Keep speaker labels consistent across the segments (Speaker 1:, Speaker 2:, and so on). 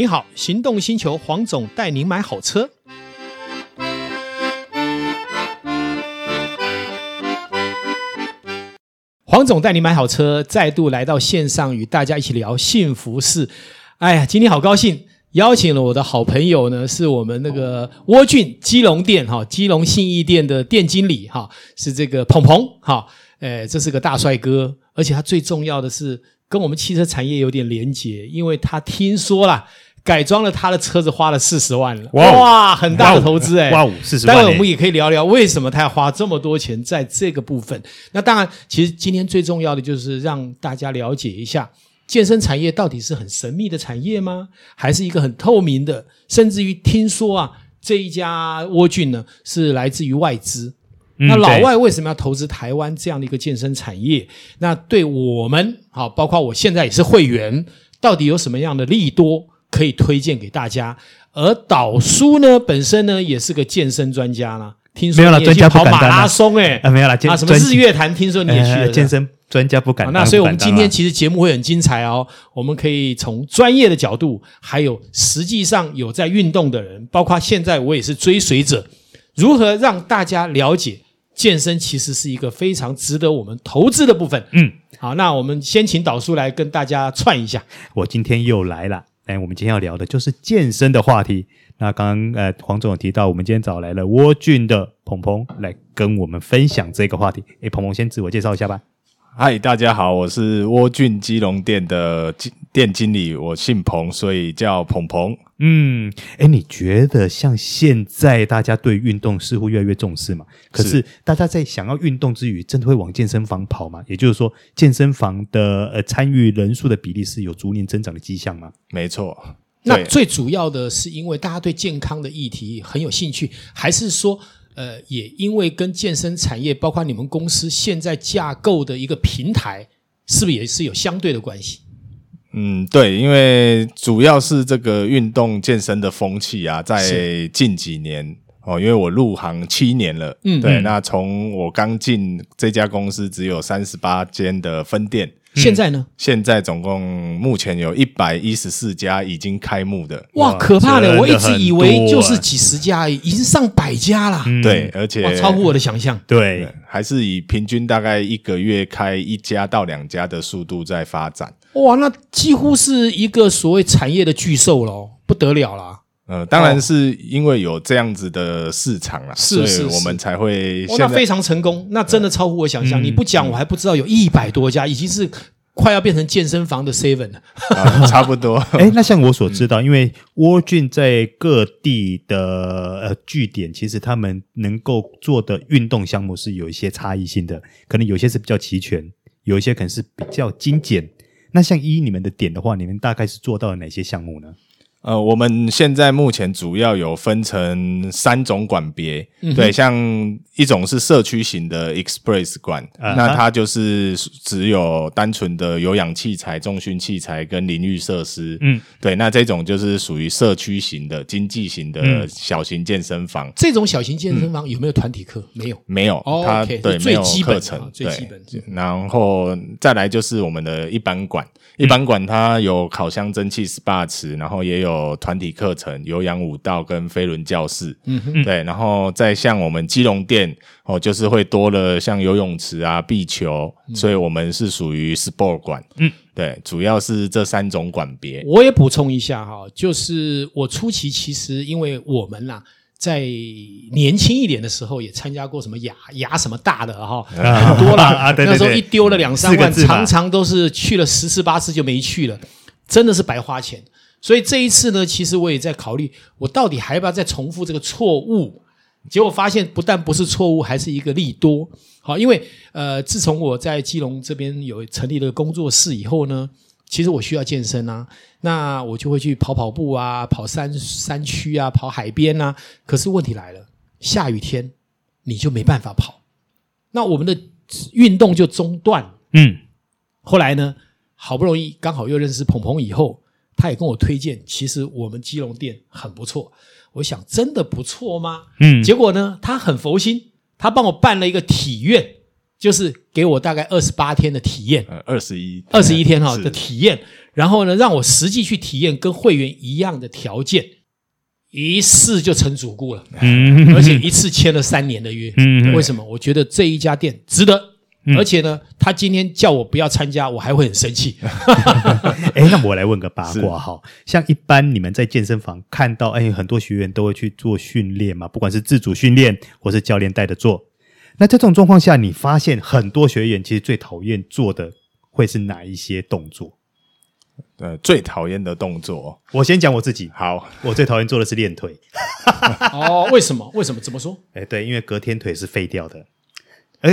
Speaker 1: 你好，行动星球黄总带您买好车。黄总带您买好车，再度来到线上与大家一起聊幸福事。哎呀，今天好高兴，邀请了我的好朋友呢，是我们那个窝郡基隆店哈，基隆信义店的店经理哈，是这个鹏鹏哈，哎，这是个大帅哥，而且他最重要的是。跟我们汽车产业有点连结，因为他听说了改装了他的车子花了四十万了，哇，哇，很大的投资哎，
Speaker 2: 哇，四十万！
Speaker 1: 待会我们也可以聊聊为什么他要花这么多钱在这个部分。那当然，其实今天最重要的就是让大家了解一下健身产业到底是很神秘的产业吗？还是一个很透明的？甚至于听说啊，这一家窝郡呢是来自于外资。那老外为什么要投资台湾这样的一个健身产业？那对我们，好，包括我现在也是会员，到底有什么样的利多可以推荐给大家？而导叔呢，本身呢也是个健身专家啦，听说你也去跑马拉松诶，
Speaker 2: 啊，没有啦，
Speaker 1: 啊，什么日月潭？听说你也去了
Speaker 2: 健身专家不敢当。
Speaker 1: 那所以我们今天其实节目会很精彩哦，我们可以从专业的角度，还有实际上有在运动的人，包括现在我也是追随者，如何让大家了解？健身其实是一个非常值得我们投资的部分。嗯，好，那我们先请导叔来跟大家串一下。
Speaker 2: 我今天又来了，哎，我们今天要聊的就是健身的话题。那刚刚呃，黄总有提到，我们今天找来了窝郡的鹏鹏来跟我们分享这个话题。哎，鹏鹏先自我介绍一下吧。
Speaker 3: 嗨，大家好，我是窝俊基隆店的店经理，我姓彭，所以叫彭彭。
Speaker 2: 嗯，哎，你觉得像现在大家对运动似乎越来越重视嘛？可是大家在想要运动之余，真的会往健身房跑吗？也就是说，健身房的呃参与人数的比例是有逐年增长的迹象吗？
Speaker 3: 没错。
Speaker 1: 那最主要的是因为大家对健康的议题很有兴趣，还是说呃，也因为跟健身产业，包括你们公司现在架构的一个平台，是不是也是有相对的关系？
Speaker 3: 嗯，对，因为主要是这个运动健身的风气啊，在近几年哦，因为我入行七年了，嗯，对，那从我刚进这家公司，只有三十八间的分店。
Speaker 1: 现在呢？
Speaker 3: 现在总共目前有一百一十四家已经开幕的。
Speaker 1: 哇，可怕的！我一直以为就是几十家而已，已经上百家了。
Speaker 3: 嗯、对，而且
Speaker 1: 超乎我的想象。
Speaker 2: 对，
Speaker 3: 还是以平均大概一个月开一家到两家的速度在发展。
Speaker 1: 哇，那几乎是一个所谓产业的巨兽咯，不得了啦。
Speaker 3: 呃，当然是因为有这样子的市场啦，
Speaker 1: 是是，
Speaker 3: 我们才会。
Speaker 1: 哦，那非常成功，那真的超乎我想象。你不讲，我还不知道有一百多家，已经是快要变成健身房的 seven 了。
Speaker 3: 啊，差不多。
Speaker 2: 哎，那像我所知道，因为窝郡在各地的呃据点，其实他们能够做的运动项目是有一些差异性的，可能有些是比较齐全，有一些可能是比较精简。那像依你们的点的话，你们大概是做到了哪些项目呢？
Speaker 3: 呃，我们现在目前主要有分成三种馆别，嗯、对，像一种是社区型的 Express 馆，啊、那它就是只有单纯的有氧器材、重训器材跟淋浴设施，嗯，对，那这种就是属于社区型的经济型的小型健身房。嗯、
Speaker 1: 这种小型健身房有没有团体课？没有，
Speaker 3: 没有，它对没有课程，
Speaker 1: 最基本，
Speaker 3: 对，然后再来就是我们的一般馆。一般馆它有烤箱、蒸汽、SPA 池，然后也有团体课程、有氧舞蹈跟飞轮教室。嗯哼，对，然后再像我们基隆店哦，就是会多了像游泳池啊、壁球，嗯、所以我们是属于 Sport 馆。嗯，对，主要是这三种馆别。
Speaker 1: 我也补充一下哈，就是我初期其实因为我们啦。在年轻一点的时候，也参加过什么雅雅什么大的哈，很多了。啊、那时候一丢了两三万，常常都是去了十次八次就没去了，真的是白花钱。所以这一次呢，其实我也在考虑，我到底还要不要再重复这个错误？结果发现不但不是错误，还是一个利多。好，因为呃，自从我在基隆这边有成立了工作室以后呢。其实我需要健身啊，那我就会去跑跑步啊，跑山山区啊，跑海边啊。可是问题来了，下雨天你就没办法跑，那我们的运动就中断。嗯，后来呢，好不容易刚好又认识鹏鹏以后，他也跟我推荐，其实我们基隆店很不错。我想真的不错吗？嗯，结果呢，他很佛心，他帮我办了一个体验。就是给我大概二十八天的体验，
Speaker 3: 二十一
Speaker 1: 二十一天哈的体验，然后呢，让我实际去体验跟会员一样的条件，一试就成主顾了，嗯，而且一次签了三年的约，嗯，为什么？我觉得这一家店值得。而且呢，他今天叫我不要参加，我还会很生气。
Speaker 2: 哎，那我来问个八卦哈，像一般你们在健身房看到，哎，很多学员都会去做训练嘛，不管是自主训练或是教练带着做。那在这种状况下，你发现很多学员其实最讨厌做的会是哪一些动作？
Speaker 3: 呃，最讨厌的动作，
Speaker 2: 我先讲我自己。
Speaker 3: 好，
Speaker 2: 我最讨厌做的是练腿。
Speaker 1: 哦，为什么？为什么？怎么说？
Speaker 2: 哎，对，因为隔天腿是废掉的。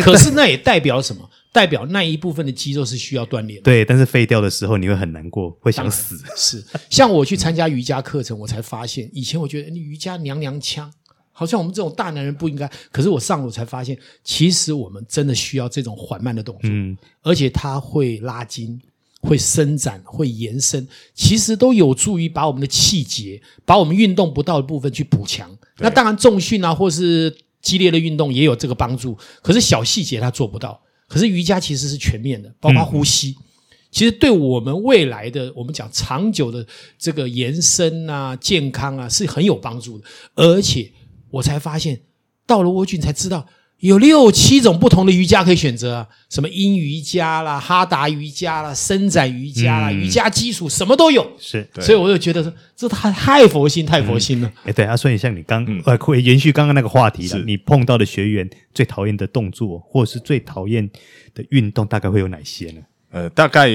Speaker 1: 可是那也代表什么？代表那一部分的肌肉是需要锻炼的。
Speaker 2: 对，但是废掉的时候你会很难过，会想死。
Speaker 1: 是，像我去参加瑜伽课程，我才发现，以前我觉得你瑜伽娘娘腔，好像我们这种大男人不应该。可是我上了才发现，其实我们真的需要这种缓慢的动作，嗯，而且它会拉筋、会伸展、会延伸，其实都有助于把我们的气节、把我们运动不到的部分去补强。那当然重训啊，或是。激烈的运动也有这个帮助，可是小细节他做不到。可是瑜伽其实是全面的，包括呼吸，嗯、其实对我们未来的我们讲长久的这个延伸啊、健康啊是很有帮助的。而且我才发现，到了沃郡才知道。有六七种不同的瑜伽可以选择啊，什么阴瑜伽啦、哈达瑜伽啦、伸展瑜伽啦、嗯、瑜伽基础什么都有。
Speaker 2: 是，
Speaker 1: 所以我就觉得说，这太太佛心，太佛心了。
Speaker 2: 哎、嗯，对啊，所以像你刚呃，会延续刚刚那个话题了，你碰到的学员最讨厌的动作，或者是最讨厌的运动，大概会有哪些呢？
Speaker 3: 呃，大概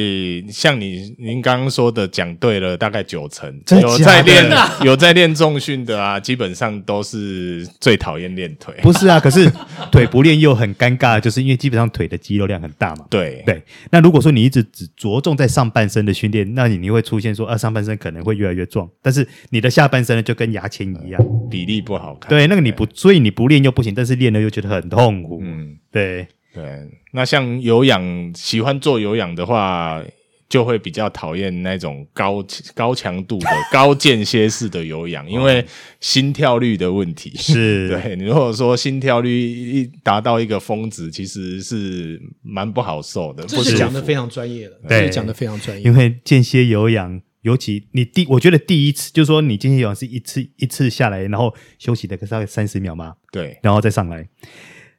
Speaker 3: 像你您刚刚说的讲对了，大概九成
Speaker 2: 有在
Speaker 3: 练 有在练重训的啊，基本上都是最讨厌练腿。
Speaker 2: 不是啊，可是腿不练又很尴尬，就是因为基本上腿的肌肉量很大嘛。
Speaker 3: 对
Speaker 2: 对。那如果说你一直只着重在上半身的训练，那你你会出现说啊，上半身可能会越来越壮，但是你的下半身呢就跟牙签一样，
Speaker 3: 比例不好看。
Speaker 2: 对，那个你不，所以你不练又不行，但是练了又觉得很痛苦。嗯，对。
Speaker 3: 对，那像有氧，喜欢做有氧的话，就会比较讨厌那种高高强度的 高间歇式的有氧，因为心跳率的问题。
Speaker 2: 是，
Speaker 3: 对，你如果说心跳率一达到一个峰值，其实是蛮不好受的。
Speaker 1: 这是讲的非常专业的，对，讲的非常专业。
Speaker 2: 因为间歇有氧，尤其你第，我觉得第一次就是说你间歇有氧是一次一次下来，然后休息的大概三十秒嘛，
Speaker 3: 对，
Speaker 2: 然后再上来，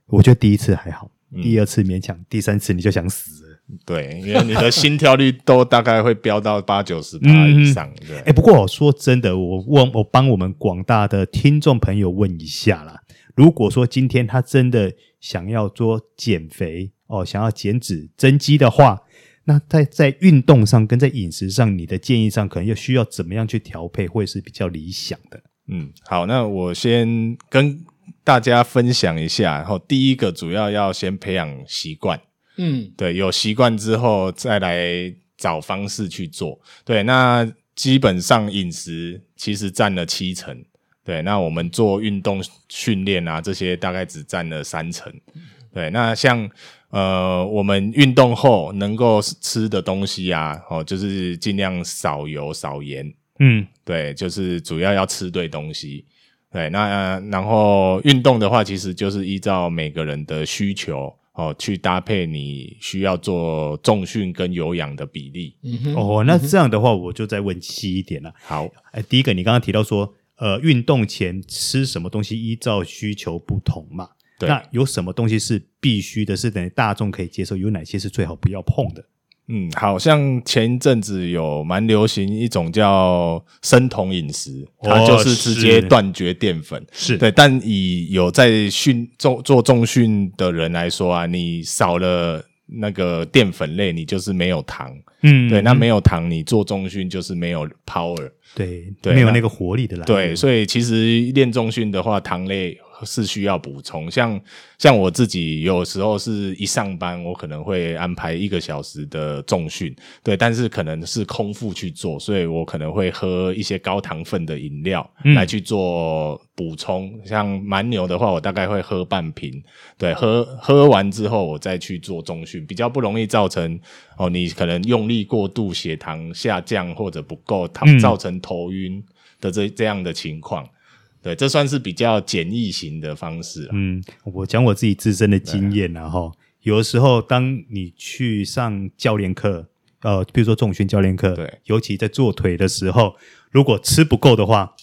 Speaker 2: 我觉得第一次还好。第二次勉强，第三次你就想死了。
Speaker 3: 对，因为你的心跳率都大概会飙到八九十趴以上。对，
Speaker 2: 哎，不过我说真的，我问，我帮我们广大的听众朋友问一下啦。如果说今天他真的想要做减肥哦，想要减脂增肌的话，那在在运动上跟在饮食上，你的建议上可能又需要怎么样去调配，会是比较理想的？
Speaker 3: 嗯，好，那我先跟。大家分享一下，然后第一个主要要先培养习惯，嗯，对，有习惯之后再来找方式去做，对，那基本上饮食其实占了七成，对，那我们做运动训练啊这些大概只占了三成，对，那像呃我们运动后能够吃的东西啊，哦，就是尽量少油少盐，嗯，对，就是主要要吃对东西。对，那然后运动的话，其实就是依照每个人的需求哦，去搭配你需要做重训跟有氧的比例。
Speaker 2: 嗯哼，哦，那这样的话，我就再问细一点了。
Speaker 3: 好，
Speaker 2: 哎，第一个，你刚刚提到说，呃，运动前吃什么东西依照需求不同嘛？
Speaker 3: 对，
Speaker 2: 那有什么东西是必须的，是等于大众可以接受？有哪些是最好不要碰的？
Speaker 3: 嗯，好像前一阵子有蛮流行一种叫生酮饮食，它就是直接断绝淀粉，
Speaker 2: 是
Speaker 3: 对。但以有在训做做重训的人来说啊，你少了那个淀粉类，你就是没有糖，嗯，对。那没有糖，你做重训就是没有 power，
Speaker 2: 对对，没有那个活力的来源。
Speaker 3: 对，所以其实练重训的话，糖类。是需要补充，像像我自己有时候是一上班，我可能会安排一个小时的重训，对，但是可能是空腹去做，所以我可能会喝一些高糖分的饮料来去做补充。嗯、像蛮牛的话，我大概会喝半瓶，对，喝喝完之后我再去做重训，比较不容易造成哦，你可能用力过度，血糖下降或者不够糖，造成头晕的这这样的情况。对，这算是比较简易型的方式。
Speaker 2: 嗯，我讲我自己自身的经验然后有的时候当你去上教练课，呃，比如说重训教练课，
Speaker 3: 对，
Speaker 2: 尤其在做腿的时候，如果吃不够的话，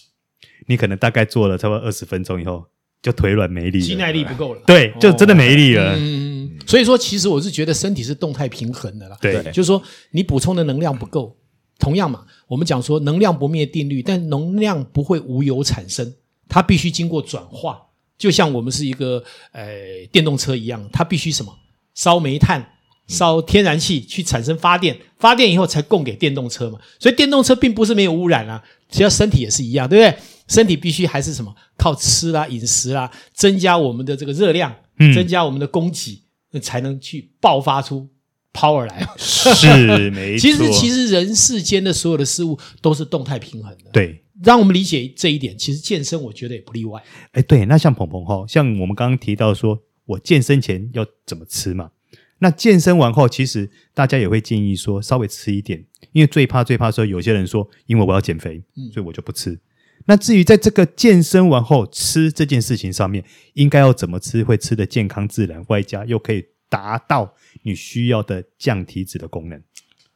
Speaker 2: 你可能大概做了差不多二十分钟以后，就腿软没力，
Speaker 1: 肌耐力不够了，
Speaker 2: 对，就真的没力了。
Speaker 1: 哦、嗯，所以说，其实我是觉得身体是动态平衡的啦。
Speaker 2: 对，
Speaker 1: 就是说你补充的能量不够，同样嘛，我们讲说能量不灭定律，但能量不会无有产生，它必须经过转化，就像我们是一个呃电动车一样，它必须什么烧煤炭。烧天然气去产生发电，发电以后才供给电动车嘛。所以电动车并不是没有污染啊，其实身体也是一样，对不对？身体必须还是什么靠吃啦、饮食啦，增加我们的这个热量，增加我们的供给，那才能去爆发出 power 来。
Speaker 2: 是没 错。
Speaker 1: 其实其实人世间的所有的事物都是动态平衡的。
Speaker 2: 对，
Speaker 1: 让我们理解这一点。其实健身我觉得也不例外。
Speaker 2: 哎，对，那像鹏鹏哈，像我们刚刚提到说，我健身前要怎么吃嘛？那健身完后，其实大家也会建议说稍微吃一点，因为最怕最怕说有些人说，因为我要减肥，所以我就不吃。嗯、那至于在这个健身完后吃这件事情上面，应该要怎么吃会吃的健康自然，外加又可以达到你需要的降体脂的功能。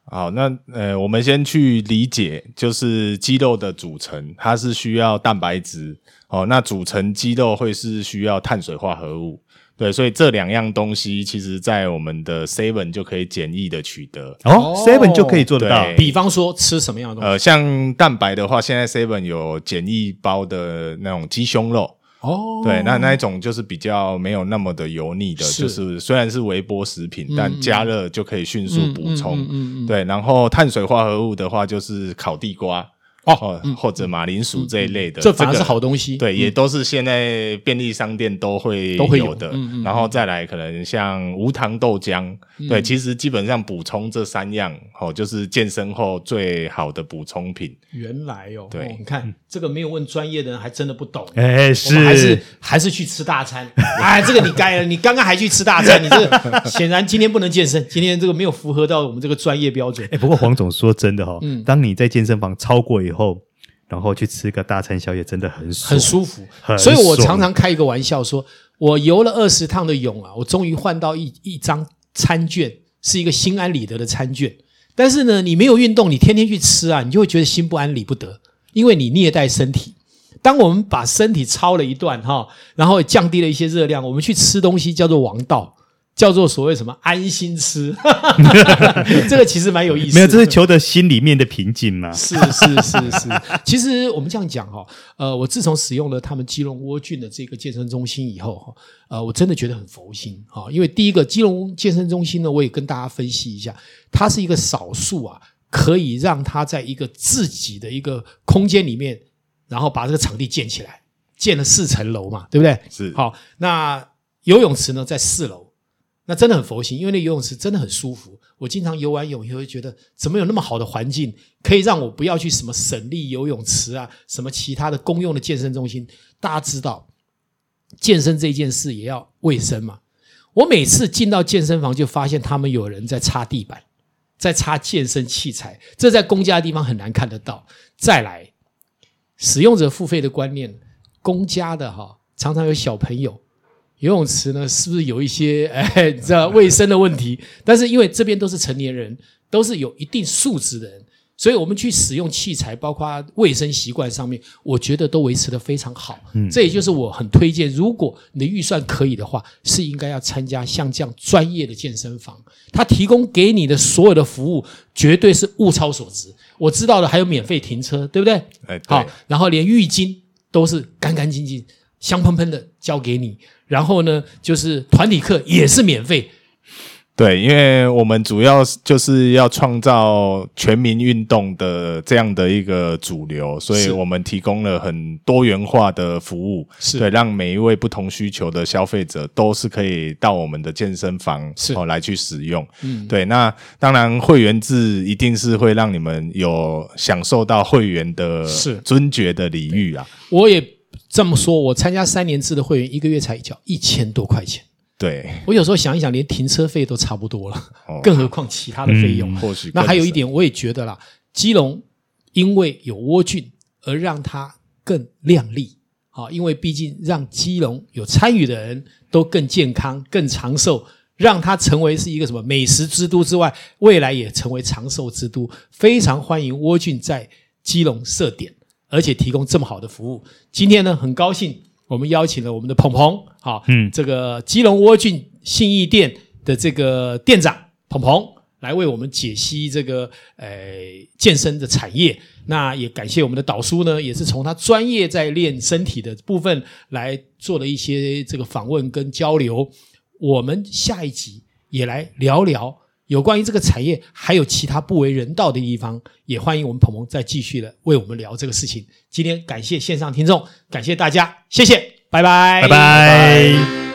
Speaker 3: 好，那呃，我们先去理解，就是肌肉的组成，它是需要蛋白质哦，那组成肌肉会是需要碳水化合物。对，所以这两样东西，其实在我们的 Seven 就可以简易的取得
Speaker 2: 哦，Seven 就可以做得到。
Speaker 1: 比方说吃什么样的东西？
Speaker 3: 呃，像蛋白的话，现在 Seven 有简易包的那种鸡胸肉
Speaker 1: 哦，
Speaker 3: 对，那那一种就是比较没有那么的油腻的，是就是虽然是微波食品，嗯、但加热就可以迅速补充。对，然后碳水化合物的话，就是烤地瓜。哦，或者马铃薯这一类的，
Speaker 1: 这反而是好东西。
Speaker 3: 对，也都是现在便利商店都会都会有的。然后再来，可能像无糖豆浆，对，其实基本上补充这三样，哦，就是健身后最好的补充品。
Speaker 1: 原来哦，对，你看这个没有问专业的人，还真的不懂。
Speaker 2: 哎，是，
Speaker 1: 还是还是去吃大餐。哎，这个你该了，你刚刚还去吃大餐，你这显然今天不能健身，今天这个没有符合到我们这个专业标准。
Speaker 2: 哎，不过黄总说真的哈，当你在健身房超过以后。后，然后去吃个大餐宵夜，真的很爽，
Speaker 1: 很舒服。所以我常常开一个玩笑说，我游了二十趟的泳啊，我终于换到一一张餐券，是一个心安理得的餐券。但是呢，你没有运动，你天天去吃啊，你就会觉得心不安理不得，因为你虐待身体。当我们把身体操了一段哈，然后降低了一些热量，我们去吃东西叫做王道。叫做所谓什么安心吃，这个其实蛮有意思的。
Speaker 2: 没有，这是求得心里面的平静嘛。
Speaker 1: 是是是是。其实我们这样讲哈，呃，我自从使用了他们基隆窝菌的这个健身中心以后哈，呃，我真的觉得很佛心啊。因为第一个基隆健身中心呢，我也跟大家分析一下，它是一个少数啊，可以让它在一个自己的一个空间里面，然后把这个场地建起来，建了四层楼嘛，对不对？
Speaker 3: 是。
Speaker 1: 好，那游泳池呢，在四楼。那真的很佛心，因为那游泳池真的很舒服。我经常游完泳以后，会觉得怎么有那么好的环境，可以让我不要去什么省立游泳池啊，什么其他的公用的健身中心。大家知道，健身这件事也要卫生嘛。我每次进到健身房，就发现他们有人在擦地板，在擦健身器材，这在公家的地方很难看得到。再来，使用者付费的观念，公家的哈，常常有小朋友。游泳池呢，是不是有一些 哎，你知道卫生的问题？但是因为这边都是成年人，都是有一定素质的人，所以我们去使用器材，包括卫生习惯上面，我觉得都维持的非常好。嗯，这也就是我很推荐，如果你的预算可以的话，是应该要参加像这样专业的健身房，他提供给你的所有的服务绝对是物超所值。我知道的还有免费停车，对不对？
Speaker 3: 哎，对。
Speaker 1: 好，然后连浴巾都是干干净净。香喷喷的交给你，然后呢，就是团体课也是免费。
Speaker 3: 对，因为我们主要就是要创造全民运动的这样的一个主流，所以我们提供了很多元化的服务，是对，让每一位不同需求的消费者都是可以到我们的健身房是哦来去使用。嗯，对，那当然会员制一定是会让你们有享受到会员的是尊爵的礼遇啊。
Speaker 1: 我也。这么说，我参加三年制的会员，一个月才交一千多块钱。
Speaker 3: 对，
Speaker 1: 我有时候想一想，连停车费都差不多了，哦、更何况其他的费用。
Speaker 3: 嗯、或许
Speaker 1: 那还有一点，我也觉得啦，基隆因为有窝菌而让它更亮丽啊，因为毕竟让基隆有参与的人都更健康、更长寿，让它成为是一个什么美食之都之外，未来也成为长寿之都。非常欢迎窝俊在基隆设点，而且提供这么好的服务。今天呢，很高兴我们邀请了我们的鹏鹏，好，嗯，这个基隆窝郡信义店的这个店长鹏鹏来为我们解析这个呃健身的产业。那也感谢我们的导叔呢，也是从他专业在练身体的部分来做了一些这个访问跟交流。我们下一集也来聊聊有关于这个产业还有其他不为人道的地方，也欢迎我们鹏鹏再继续的为我们聊这个事情。今天感谢线上听众，感谢大家，谢谢，拜拜，
Speaker 2: 拜拜。拜拜。